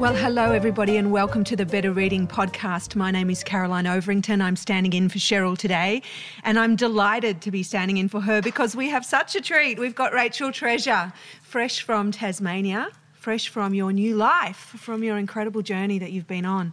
Well, hello, everybody, and welcome to the Better Reading Podcast. My name is Caroline Overington. I'm standing in for Cheryl today, and I'm delighted to be standing in for her because we have such a treat. We've got Rachael Treasure, fresh from Tasmania, fresh from your new life, from your incredible journey that you've been on.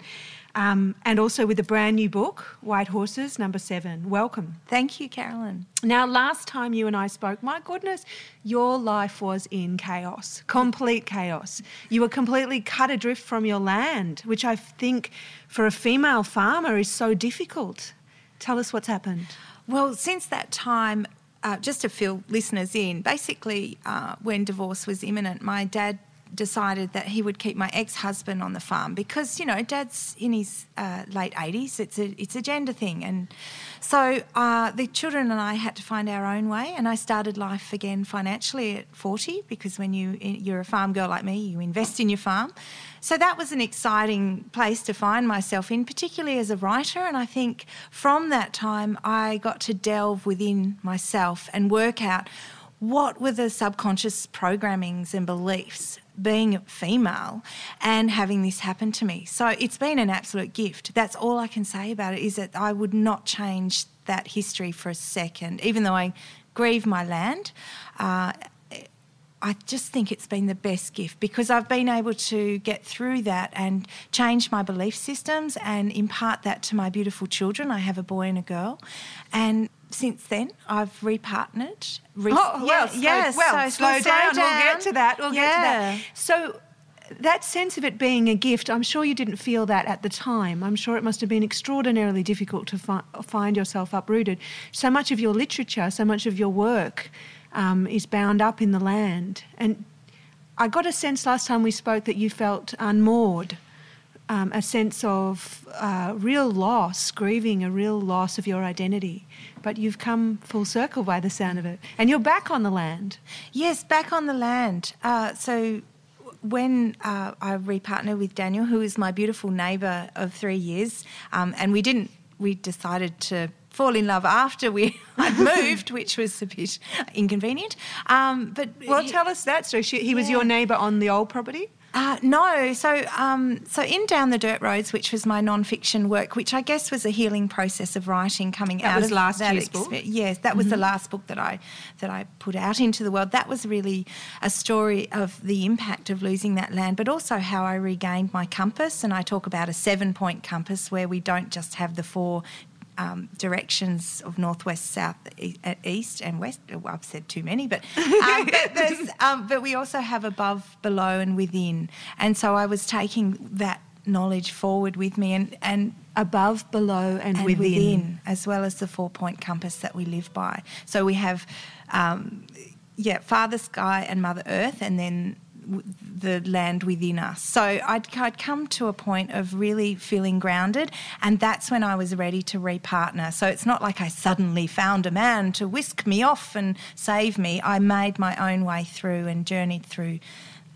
Um, and also with a brand new book, White Horses, number seven. Welcome. Thank you, Carolyn. Now, last time you and I spoke, my goodness, your life was in chaos, complete chaos. You were completely cut adrift from your land, which I think for a female farmer is so difficult. Tell us what's happened. Well, since that time, uh, just to fill listeners in, basically, uh, when divorce was imminent, my dad decided that he would keep my ex-husband on the farm because you know dad's in his uh, late 80s it's a it's a gender thing. And so uh, the children and I had to find our own way. And I started life again financially at 40 because when you you're a farm girl like me you invest in your farm. So that was an exciting place to find myself in particularly as a writer. And I think from that time I got to delve within myself and work out what were the subconscious programmings and beliefs being female and having this happen to me. So it's been an absolute gift. That's all I can say about it is that I would not change that history for a second, even though I grieve my land. Uh, I just think it's been the best gift because I've been able to get through that and change my belief systems and impart that to my beautiful children. I have a boy and a girl. And since then, I've repartnered. Re- oh, well, yeah, yes. Well, so, slow, slow down. down. We'll get to that. We'll yeah. get to that. So, that sense of it being a gift, I'm sure you didn't feel that at the time. I'm sure it must have been extraordinarily difficult to fi- find yourself uprooted. So much of your literature, so much of your work um, is bound up in the land. And I got a sense last time we spoke that you felt unmoored um, a sense of uh, real loss, grieving a real loss of your identity. But you've come full circle by the sound of it. And you're back on the land. Yes, back on the land. Uh, so when uh, I repartnered with Daniel, who is my beautiful neighbour of three years, um, and we didn't, we decided to fall in love after we had moved, which was a bit inconvenient. Um, but well, he, tell us that. So she, he was your neighbour on the old property. Uh, no, so um, so in Down the Dirt Roads, which was my non-fiction work, which I guess was a healing process of writing coming that out was of last that year's book. Yes, that was mm-hmm. the last book that I that I put out into the world. That was really a story of the impact of losing that land, but also how I regained my compass. And I talk about a seven-point compass where we don't just have the four um, directions of northwest, south, east, and west. Well, I've said too many, but um, but, um, but we also have above, below, and within. And so I was taking that knowledge forward with me, and and above, below, and, and within. within. as well as the four point compass that we live by. So we have, um, yeah, Father Sky and Mother Earth, and then the land within us. So I'd, I'd come to a point of really feeling grounded, and that's when I was ready to repartner. So it's not like I suddenly found a man to whisk me off and save me. I made my own way through and journeyed through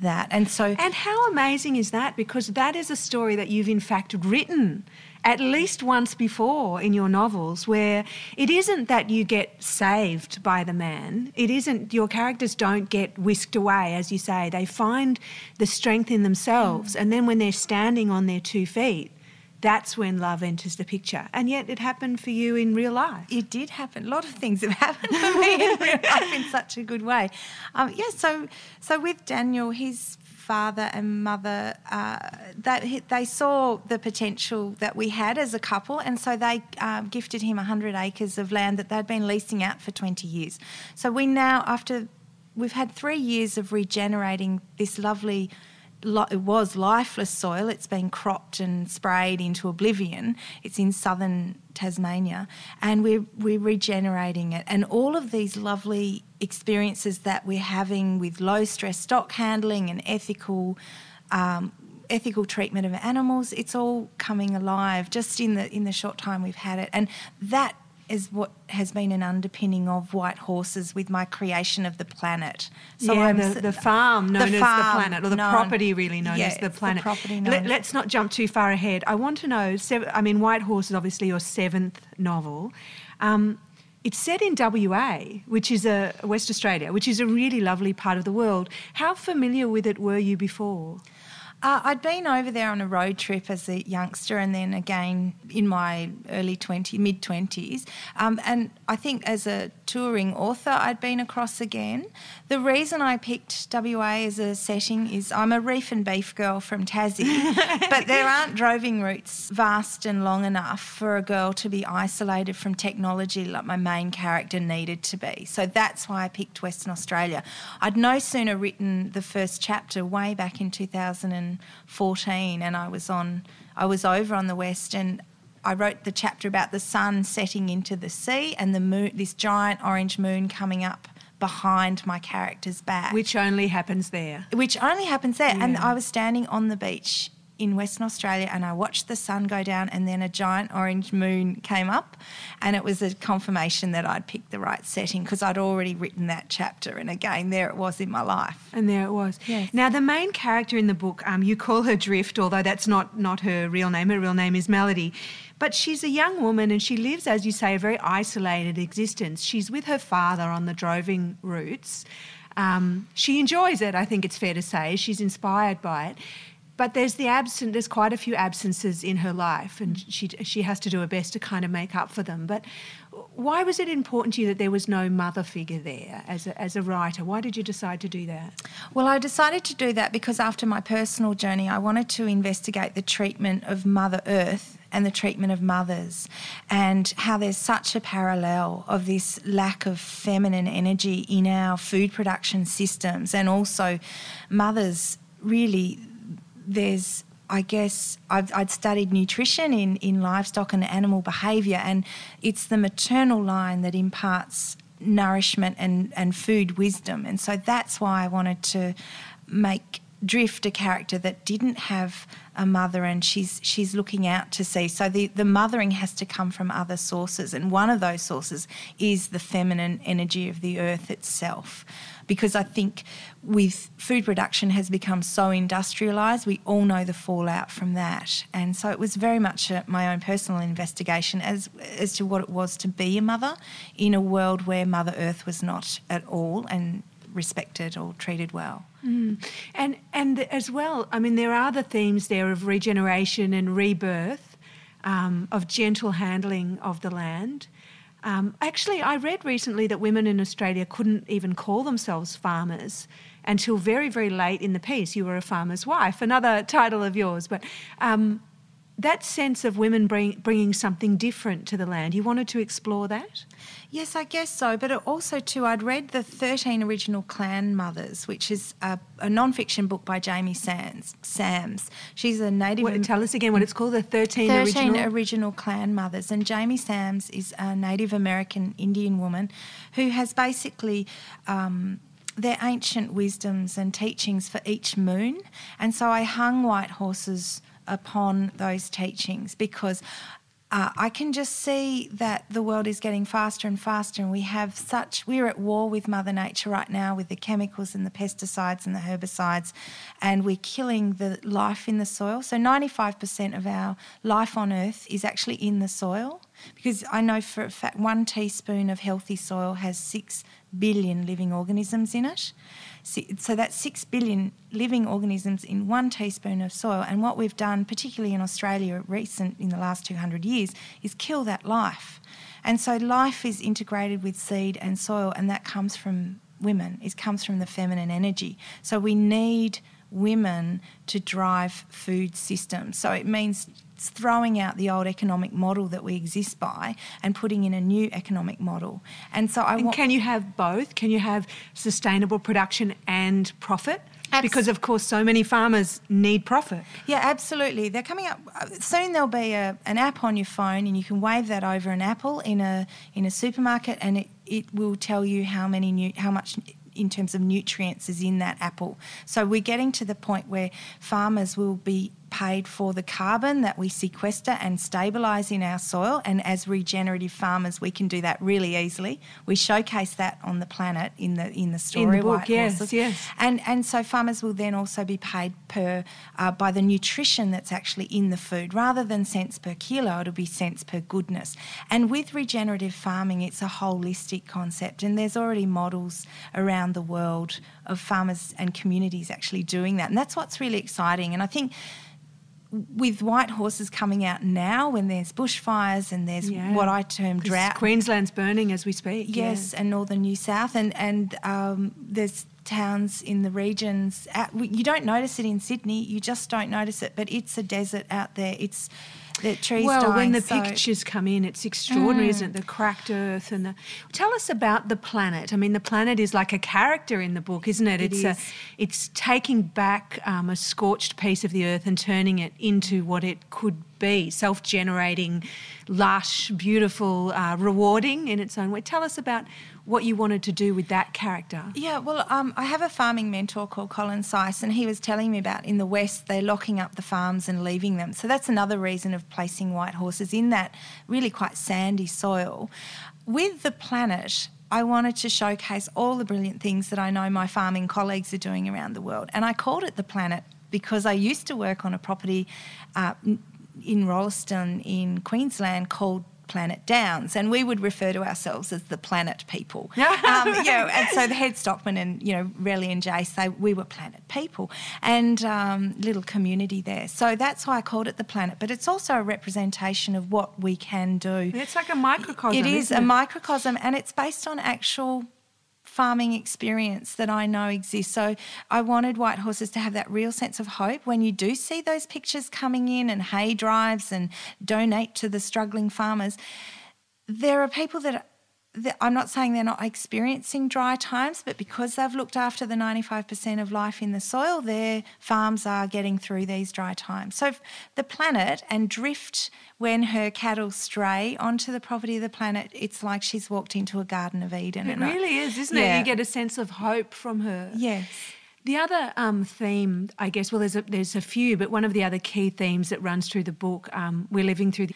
that. And so And how amazing is that because that is a story that you've in fact written at least once before in your novels where it isn't that you get saved by the man. It isn't, your characters don't get whisked away, as you say. They find the strength in themselves. Mm. And then when they're standing on their two feet, that's when love enters the picture. And yet it happened for you in real life. It did happen. A lot of things have happened for me in real life in such a good way. Um, yeah, so, so with Daniel, he's father and mother, uh, they, they saw the potential that we had as a couple, and so they uh, gifted him 100 acres of land that they'd been leasing out for 20 years. So we now, after we've had three years of regenerating this lovely it was lifeless soil. It's been cropped and sprayed into oblivion. It's in southern Tasmania, and we're we're regenerating it. And all of these lovely experiences that we're having with low stress stock handling and ethical. Um, ethical treatment of animals it's all coming alive just in the in the short time we've had it and that is what has been an underpinning of White Horses with my creation of the planet. So yeah, the, the, farm known the farm as the planet, or the known, property really known yeah, as the planet. The property known. Let, us not jump too far ahead. I want to know. I mean, White Horse is obviously your seventh novel. Um, it's set in WA, which is a West Australia, which is a really lovely part of the world. How familiar with it were you before? Uh, I'd been over there on a road trip as a youngster and then again in my early 20s, mid 20s. Um, and I think as a touring author, I'd been across again. The reason I picked WA as a setting is I'm a reef and beef girl from Tassie, but there aren't droving routes vast and long enough for a girl to be isolated from technology like my main character needed to be. So that's why I picked Western Australia. I'd no sooner written the first chapter way back in 2000. 2014, and I was on, I was over on the west, and I wrote the chapter about the sun setting into the sea and the moon, this giant orange moon coming up behind my character's back, which only happens there. Which only happens there, yeah. and I was standing on the beach in Western Australia and I watched the sun go down and then a giant orange moon came up and it was a confirmation that I'd picked the right setting because I'd already written that chapter and again there it was in my life. And there it was. Yes. Now the main character in the book, um, you call her Drift, although that's not not her real name. Her real name is Melody. But she's a young woman and she lives, as you say, a very isolated existence. She's with her father on the droving routes. Um, she enjoys it, I think it's fair to say. She's inspired by it but there's the absent there's quite a few absences in her life and she she has to do her best to kind of make up for them. But why was it important to you that there was no mother figure there as a, as a writer? Why did you decide to do that? Well i decided to do that because after my personal journey i wanted to investigate the treatment of mother earth and the treatment of mothers, and how there's such a parallel of this lack of feminine energy in our food production systems, and also mothers really there's I guess I've, I'd studied nutrition in, in livestock and animal behaviour, and it's the maternal line that imparts nourishment and, and food wisdom. And so that's why I wanted to make Drift a character that didn't have a mother and she's she's looking out to sea. So the, the mothering has to come from other sources, and one of those sources is the feminine energy of the earth itself because I think with food production has become so industrialised, we all know the fallout from that. And so it was very much a, my own personal investigation as as to what it was to be a mother in a world where Mother Earth was not at all and respected or treated well. Mm. And and as well, I mean, there are the themes there of regeneration and rebirth, um, of gentle handling of the land. Um, actually, I read recently that women in Australia couldn't even call themselves farmers until very, very late in the piece. You were a farmer's wife, another title of yours. But um, that sense of women bring, bringing something different to the land, you wanted to explore that? Yes, I guess so. But also, too, I'd read the 13 Original Clan Mothers, which is a, a non fiction book by Jamie Sands, Sams. She's a native. What, tell us again what it's called the 13, 13 original... original Clan Mothers. And Jamie Sams is a Native American Indian woman who has basically. Um, their ancient wisdoms and teachings for each moon. And so I hung white horses upon those teachings because uh, I can just see that the world is getting faster and faster, and we have such, we're at war with Mother Nature right now with the chemicals and the pesticides and the herbicides, and we're killing the life in the soil. So, 95% of our life on Earth is actually in the soil, because I know for a fact one teaspoon of healthy soil has six billion living organisms in it. So that's six billion living organisms in one teaspoon of soil. And what we've done, particularly in Australia, recent in the last 200 years, is kill that life. And so life is integrated with seed and soil, and that comes from women. It comes from the feminine energy. So we need women to drive food systems. So it means throwing out the old economic model that we exist by and putting in a new economic model. And so I want. Can you have both? Can you have sustainable production and profit? Because of course so many farmers need profit. Yeah, absolutely. They're coming up uh, soon. There'll be a, an app on your phone, and you can wave that over an apple in a in a supermarket, and it, it will tell you how many new, how much in terms of nutrients is in that apple. So we're getting to the point where farmers will be paid for the carbon that we sequester and stabilise in our soil. And as regenerative farmers, we can do that really easily. We showcase that on the planet in the in the story. In the book, yes, horses. yes. And and so farmers will then also be paid per uh, by the nutrition that's actually in the food, rather than cents per kilo. It'll be cents per goodness. And with regenerative farming, it's a holistic concept, and there's already models around the world of farmers and communities actually doing that. And that's what's really exciting. And I think with white horses coming out now when there's bushfires and there's yeah. what I term drought. Queensland's burning as we speak. Yes, yeah. and northern New South, and and um, there's towns in the regions. At, you don't notice it in Sydney. You just don't notice it, but it's a desert out there. It's the trees well, dying, when the so. pictures come in, it's extraordinary, mm. isn't it? The cracked earth and the. Tell us about the planet. I mean, the planet is like a character in the book, isn't it? it it's is. a, it's taking back um, a scorched piece of the earth and turning it into what it could be self generating, lush, beautiful, uh, rewarding in its own way. Tell us about what you wanted to do with that character. Yeah, well, um, I have a farming mentor called Colin Seis, and he was telling me about in the West, they're locking up the farms and leaving them. So that's another reason of placing white horses in that really quite sandy soil. With the planet, I wanted to showcase all the brilliant things that I know my farming colleagues are doing around the world. And I called it the planet because I used to work on a property uh, in Rolleston in Queensland called Planet Downs, and we would refer to ourselves as the Planet People. um, you know, and so the head stockman and you know Relly and Jace, they we were Planet People, and um, little community there. So that's why I called it the Planet. But it's also a representation of what we can do. It's like a microcosm. It is a it? microcosm, and it's based on actual farming experience that I know exists. So I wanted White Horses to have that real sense of hope when you do see those pictures coming in and hay drives and donate to the struggling farmers. There are people that I'm not saying they're not experiencing dry times, but because they've looked after the 95% of life in the soil, their farms are getting through these dry times. So the planet and drift, when her cattle stray onto the property of the planet, it's like she's walked into a Garden of Eden. It really is, isn't yeah. it? You get a sense of hope from her. Yes. The other um, theme, I guess, well, there's a, there's a few, but one of the other key themes that runs through the book, um, we're living through the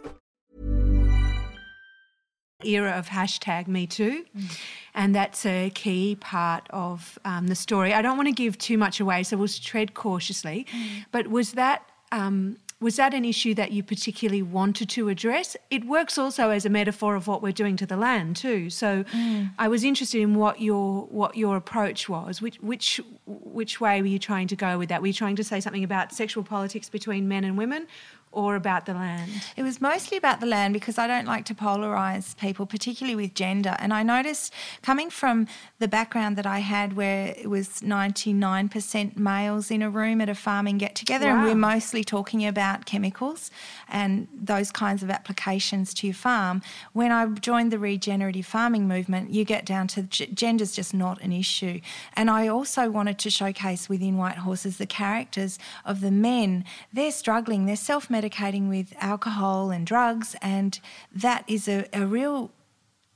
Era of hashtag Me Too. Mm and that's a key part of um, the story. I don't want to give too much away, so we'll tread cautiously. Mm. But was that um, was that an issue that you particularly wanted to address? It works also as a metaphor of what we're doing to the land too. So mm. I was interested in what your what your approach was. Which which which way were you trying to go with that? Were you trying to say something about sexual politics between men and women, or about the land? It was mostly about the land because I don't like to polarise people, particularly with gender. And I noticed coming from the background that I had where it was 99% males in a room at a farming get together, wow. and we're mostly talking about chemicals and those kinds of applications to your farm. When I joined the regenerative farming movement, you get down to g- gender's just not an issue. And I also wanted to showcase within White Horses the characters of the men. They're struggling, they're self medicating with alcohol and drugs, and that is a, a real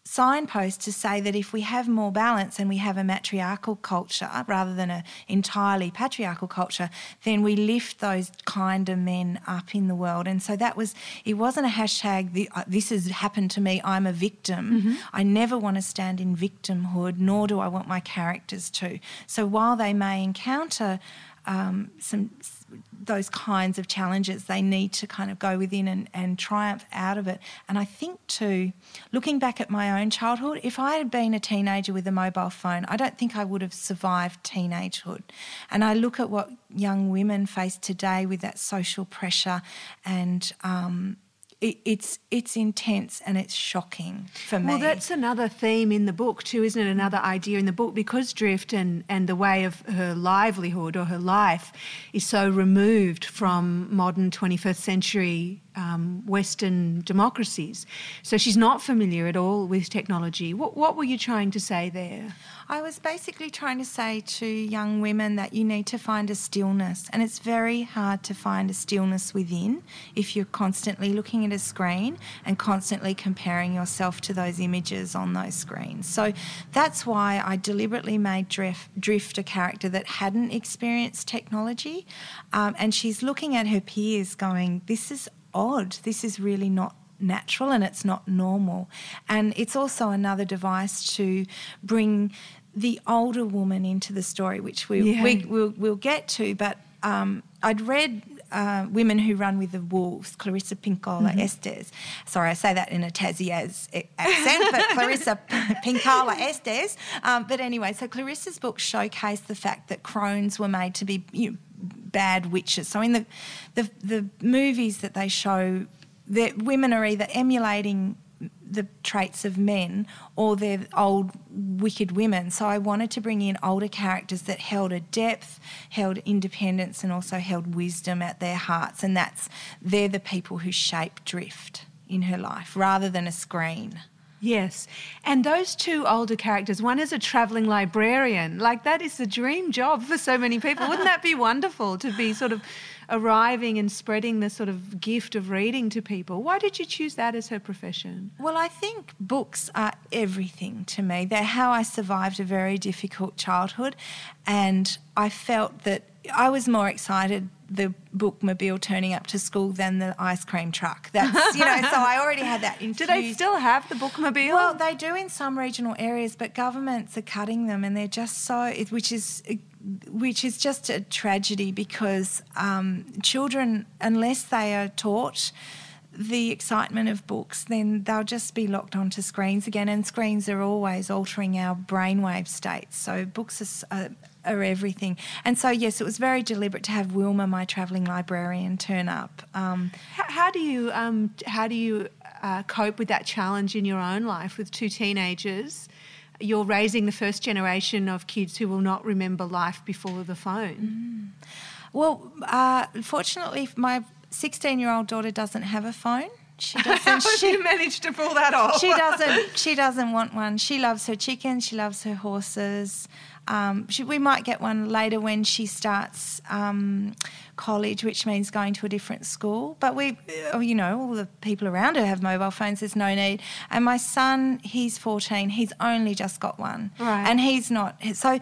signpost to say that if we have more balance and we have a matriarchal culture rather than an entirely patriarchal culture, then we lift those kind of men up in the world. And so that was, it wasn't a hashtag, uh, this has happened to me, I'm a victim. Mm-hmm. I never want to stand in victimhood, nor do I want my characters to. So while they may encounter um, some those kinds of challenges. They need to kind of go within and, and triumph out of it. And I think, too, looking back at my own childhood, if I had been a teenager with a mobile phone, I don't think I would have survived teenagehood. And I look at what young women face today with that social pressure and um, it, it's it's intense and it's shocking for me. Well, that's another theme in the book too, isn't it? Another idea in the book because drift and and the way of her livelihood or her life is so removed from modern 21st century um, Western democracies. So she's not familiar at all with technology. What, what were you trying to say there? I was basically trying to say to young women that you need to find a stillness, and it's very hard to find a stillness within if you're constantly looking at a screen and constantly comparing yourself to those images on those screens. So that's why I deliberately made Drift, Drift a character that hadn't experienced technology, um, and she's looking at her peers going, This is odd. This is really not natural and it's not normal. And it's also another device to bring the older woman into the story, which we, yeah. we will we'll get to. But um, I'd read uh, Women Who Run with the Wolves, Clarissa Pinkola mm-hmm. Estes. Sorry, I say that in a Tassie accent, but Clarissa Pinkola Estes. Um, but anyway, so Clarissa's book showcased the fact that crones were made to be you know, bad witches. So in the, the, the movies that they show, that women are either emulating the traits of men or they're old wicked women. So I wanted to bring in older characters that held a depth, held independence, and also held wisdom at their hearts. And that's they're the people who shape drift in her life rather than a screen. Yes. And those two older characters, one is a traveling librarian. Like, that is the dream job for so many people. Wouldn't that be wonderful to be sort of arriving and spreading the sort of gift of reading to people? Why did you choose that as her profession? Well, I think books are everything to me. They're how I survived a very difficult childhood. And I felt that I was more excited the bookmobile turning up to school than the ice cream truck. That's you know, so I already had that. Infused. Do they still have the bookmobile? Well, they do in some regional areas, but governments are cutting them, and they're just so which is which is just a tragedy because um, children, unless they are taught the excitement of books, then they'll just be locked onto screens again. And screens are always altering our brainwave states. So books are, are everything. And so, yes, it was very deliberate to have Wilma, my travelling librarian, turn up. Um, how, how, do you um, how do you uh, cope with that challenge in your own life with two teenagers? You're raising the first generation of kids who will not remember life before the phone. Mm. Well, uh, fortunately, my 16 year old daughter doesn't have a phone. She doesn't. She managed to pull that off? She doesn't. She doesn't want one. She loves her chickens. She loves her horses. Um, she, we might get one later when she starts um, college, which means going to a different school. But we, uh, you know, all the people around her have mobile phones. There's no need. And my son, he's 14. He's only just got one, right. and he's not. So,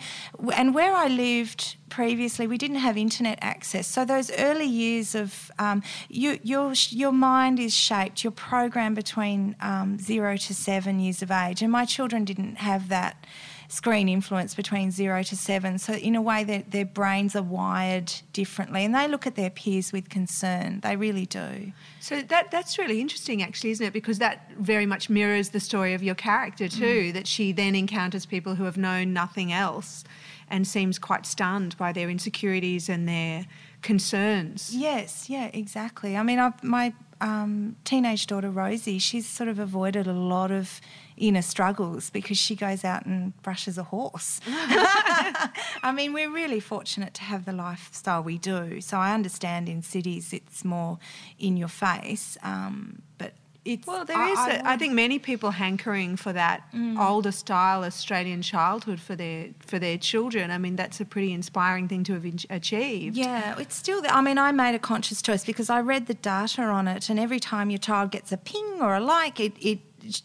and where I lived previously, we didn't have internet access. So those early years of um, you, your your mind is shaped. You're programmed between um, zero to seven years of age, and my children didn't have that screen influence between zero to seven. So, in a way, their, their brains are wired differently and they look at their peers with concern. They really do. So, that, that's really interesting, actually, isn't it? Because that very much mirrors the story of your character, too, mm. that she then encounters people who have known nothing else and seems quite stunned by their insecurities and their concerns. Yes, yeah, exactly. I mean, I've, my um, teenage daughter Rosie, she's sort of avoided a lot of inner struggles because she goes out and brushes a horse. I mean, we're really fortunate to have the lifestyle we do. So I understand in cities it's more in your face, um, but it's, well, there I, is. I, a, I, think many people hankering for that mm. older style Australian childhood for their for their children. I mean, that's a pretty inspiring thing to have achieved. Yeah, it's still. I mean, I made a conscious choice because I read the data on it, and every time your child gets a ping or a like, it, it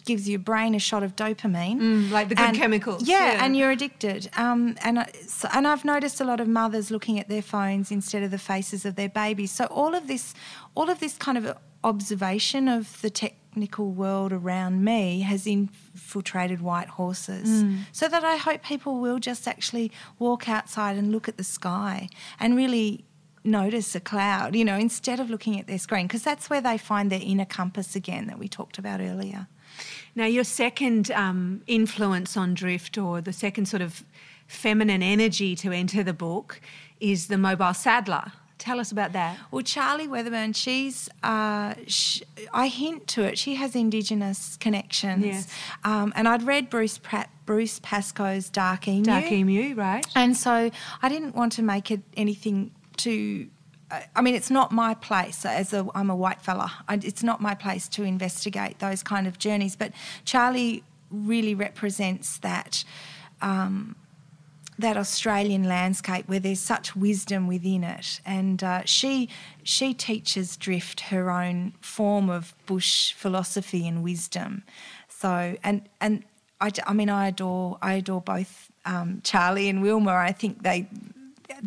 gives your brain a shot of dopamine, mm, like the good and, chemicals. Yeah, yeah, and you're addicted. Um, and so, and I've noticed a lot of mothers looking at their phones instead of the faces of their babies. So all of this, all of this kind of observation of the technical world around me has infiltrated white horses. Mm. So that I hope people will just actually walk outside and look at the sky and really notice a cloud, you know, instead of looking at their screen, because that's where they find their inner compass again that we talked about earlier. Now, your second um, influence on drift, or the second sort of feminine energy to enter the book, is the mobile saddler. Tell us about that. Well, Charlie Weatherburn, she's, uh, she, I hint to it, she has Indigenous connections. Yes. Um, and I'd read Bruce Pratt, Bruce Pascoe's Dark Emu. Dark Emu, right. And so I didn't want to make it anything too I mean, it's not my place as a, I'm a white fella. I, it's not my place to investigate those kind of journeys. But Charlie really represents that um, that Australian landscape where there's such wisdom within it. And uh, she she teaches Drift her own form of bush philosophy and wisdom. So and and I, I mean I adore I adore both um, Charlie and Wilma. I think they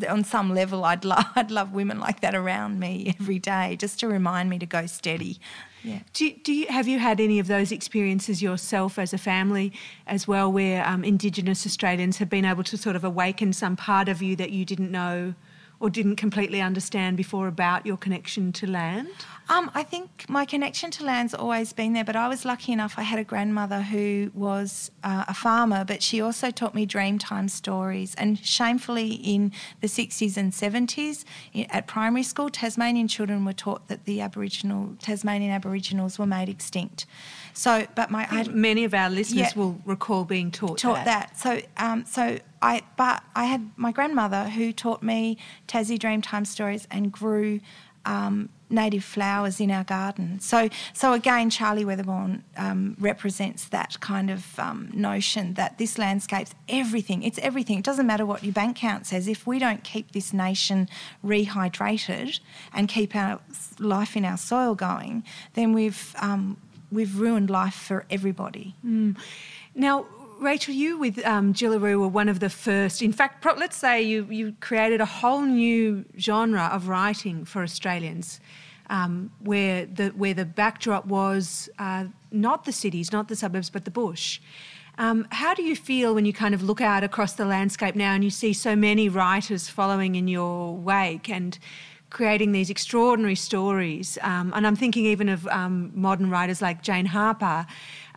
on some level I'd love I'd love women like that around me every day just to remind me to go steady. Yeah. Do, do you have you had any of those experiences yourself as a family as well, where um, Indigenous Australians have been able to sort of awaken some part of you that you didn't know or didn't completely understand before about your connection to land? Um, I think my connection to land's always been there, but I was lucky enough. I had a grandmother who was uh, a farmer, but she also taught me Dreamtime stories. And shamefully, in the 60s and 70s, at primary school, Tasmanian children were taught that the Aboriginal Tasmanian Aboriginals were made extinct. So, but my I, many of our listeners yeah, will recall being taught taught that. that. So, um, so I but I had my grandmother who taught me Tassie Dreamtime stories and grew um, native flowers in our garden. So, so again, Charlie Weatherburn um, represents that kind of um, notion that this landscape's everything. It's everything. It doesn't matter what your bank account says. If we don't keep this nation rehydrated and keep our life in our soil going, then we've um, we've ruined life for everybody. Mm. Now, Rachael, you with um, Jillaroo were one of the first. In fact, let's say you, you created a whole new genre of writing for Australians, um, where the where the backdrop was uh, not the cities, not the suburbs, but the bush. Um, how do you feel when you kind of look out across the landscape now and you see so many writers following in your wake and creating these extraordinary stories? Um, and I'm thinking even of um, modern writers like Jane Harper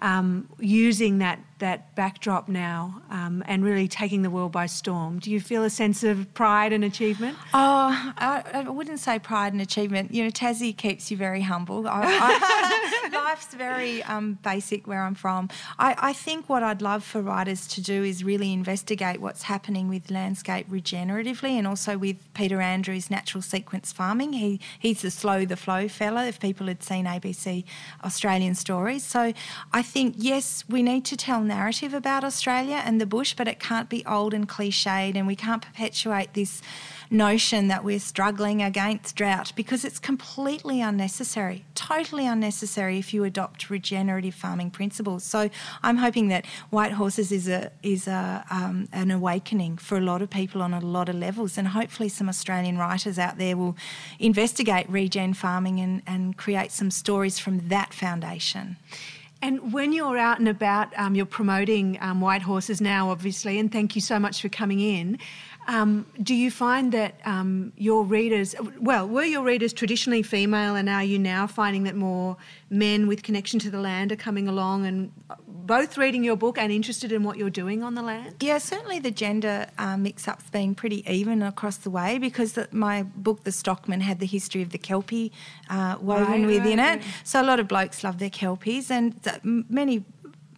um, using that that backdrop now um, and really taking the world by storm. Do you feel a sense of pride and achievement? Oh, I, I wouldn't say pride and achievement. You know, Tassie keeps you very humble. I, I, life's very um, basic where I'm from. I, think what I'd love for writers to do is really investigate what's happening with landscape regeneratively and also with Peter Andrews' natural sequence farming. He he's the slow the flow fella. If people had seen ABC Australian stories, so I think yes, we need to tell narrative about Australia and the bush, but it can't be old and cliched, and we can't perpetuate this notion that we're struggling against drought because it's completely unnecessary, totally unnecessary if you adopt regenerative farming principles. So I'm hoping that White Horses is a is a um, an awakening for a lot of people on a lot of levels, and hopefully some Australian writers out there will investigate regen farming and, and create some stories from that foundation. And when you're out and about, um, you're promoting um, White Horses now, obviously, and thank you so much for coming in. Um, do you find that um, your readers, well, were your readers traditionally female, and are you now finding that more men with connection to the land are coming along and both reading your book and interested in what you're doing on the land? Yeah, certainly the gender uh, mix up's been pretty even across the way because the, my book, The Stockman, had the history of the Kelpie uh, woven right, within right, it. So a lot of blokes love their Kelpies, and many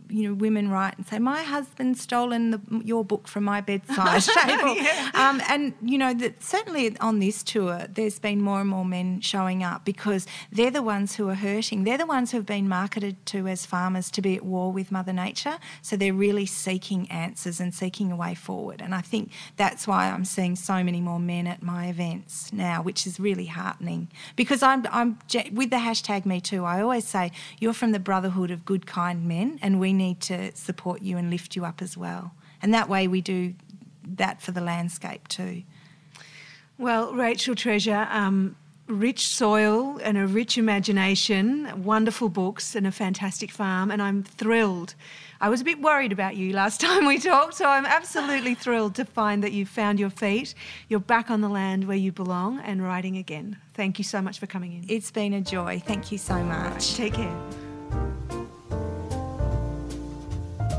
you know, women write and say, "My husband's stolen the, your book from my bedside table," yeah. um, and you know that certainly on this tour, there's been more and more men showing up because they're the ones who are hurting. They're the ones who have been marketed to as farmers to be at war with Mother Nature. So they're really seeking answers and seeking a way forward. And I think that's why I'm seeing so many more men at my events now, which is really heartening. Because I'm, I'm with the hashtag Me Too. I always say you're from the brotherhood of good, kind men, and we need to support you and lift you up as well. And that way we do that for the landscape too. Well, Rachael Treasure, um, rich soil and a rich imagination, wonderful books, and a fantastic farm, and I'm thrilled. I was a bit worried about you last time we talked, so I'm absolutely thrilled to find that you've found your feet. You're back on the land where you belong and writing again. Thank you so much for coming in. It's been a joy. Thank you so much. Right, take care.